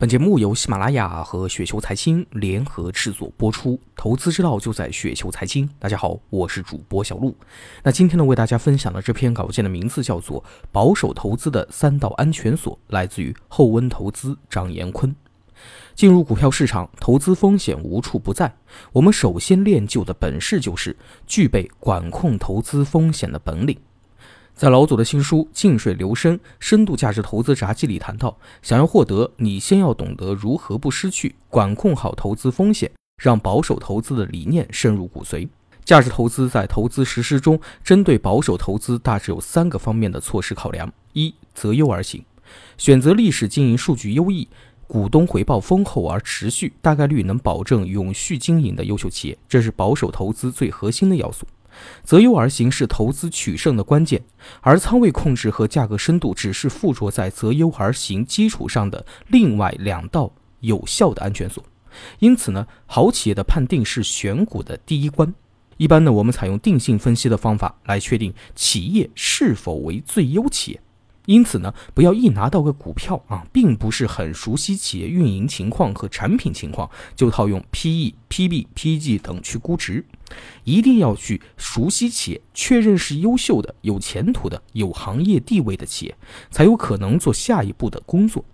本节目由喜马拉雅和雪球财经联合制作播出，投资之道就在雪球财经。大家好，我是主播小璐。那今天呢，为大家分享的这篇稿件的名字叫做《保守投资的三道安全锁》，来自于厚温投资张延坤。进入股票市场，投资风险无处不在，我们首先练就的本事就是具备管控投资风险的本领。在老左的新书《静水流深：深度价值投资札记》里谈到，想要获得，你先要懂得如何不失去，管控好投资风险，让保守投资的理念深入骨髓。价值投资在投资实施中，针对保守投资大致有三个方面的措施考量：一、择优而行，选择历史经营数据优异、股东回报丰厚而持续、大概率能保证永续经营的优秀企业，这是保守投资最核心的要素。择优而行是投资取胜的关键，而仓位控制和价格深度只是附着在择优而行基础上的另外两道有效的安全锁。因此呢，好企业的判定是选股的第一关。一般呢，我们采用定性分析的方法来确定企业是否为最优企业。因此呢，不要一拿到个股票啊，并不是很熟悉企业运营情况和产品情况，就套用 P E、P B、P G 等去估值。一定要去熟悉企业，确认是优秀的、有前途的、有行业地位的企业，才有可能做下一步的工作，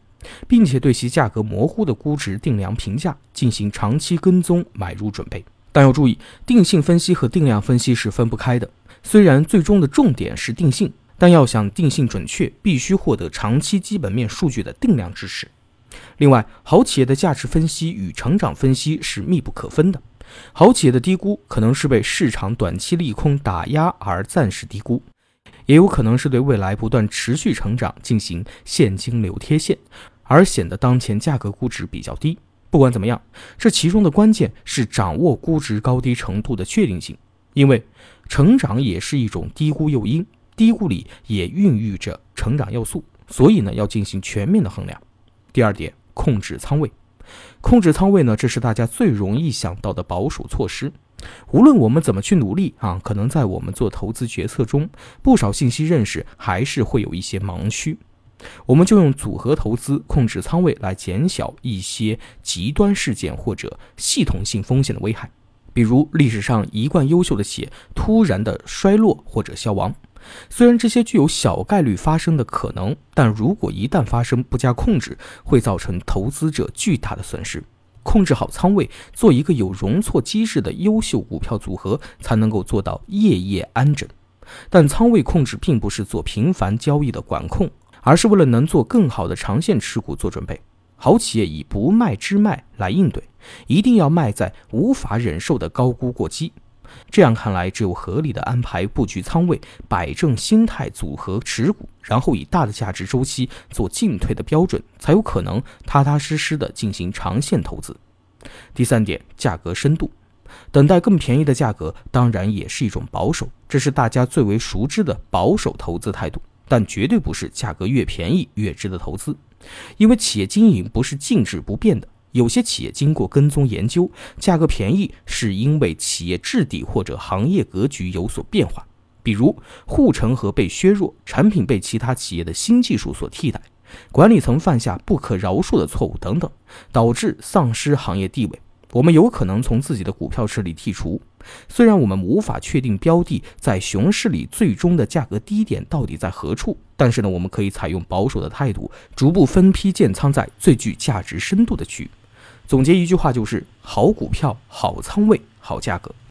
并且对其价格模糊的估值定量评价进行长期跟踪买入准备。但要注意，定性分析和定量分析是分不开的。虽然最终的重点是定性。但要想定性准确，必须获得长期基本面数据的定量支持。另外，好企业的价值分析与成长分析是密不可分的。好企业的低估可能是被市场短期利空打压而暂时低估，也有可能是对未来不断持续成长进行现金流贴现，而显得当前价格估值比较低。不管怎么样，这其中的关键是掌握估值高低程度的确定性，因为成长也是一种低估诱因。低估里也孕育着成长要素，所以呢要进行全面的衡量。第二点，控制仓位。控制仓位呢，这是大家最容易想到的保守措施。无论我们怎么去努力啊，可能在我们做投资决策中，不少信息认识还是会有一些盲区。我们就用组合投资控制仓位来减小一些极端事件或者系统性风险的危害，比如历史上一贯优秀的企业突然的衰落或者消亡。虽然这些具有小概率发生的可能，但如果一旦发生，不加控制，会造成投资者巨大的损失。控制好仓位，做一个有容错机制的优秀股票组合，才能够做到夜夜安枕。但仓位控制并不是做频繁交易的管控，而是为了能做更好的长线持股做准备。好企业以不卖之卖来应对，一定要卖在无法忍受的高估过激。这样看来，只有合理的安排布局仓位，摆正心态，组合持股，然后以大的价值周期做进退的标准，才有可能踏踏实实的进行长线投资。第三点，价格深度，等待更便宜的价格，当然也是一种保守，这是大家最为熟知的保守投资态度，但绝对不是价格越便宜越值得投资，因为企业经营不是静止不变的。有些企业经过跟踪研究，价格便宜是因为企业质地或者行业格局有所变化，比如护城河被削弱，产品被其他企业的新技术所替代，管理层犯下不可饶恕的错误等等，导致丧失行业地位。我们有可能从自己的股票池里剔除。虽然我们无法确定标的在熊市里最终的价格低点到底在何处，但是呢，我们可以采用保守的态度，逐步分批建仓在最具价值深度的区域。总结一句话就是：好股票、好仓位、好价格。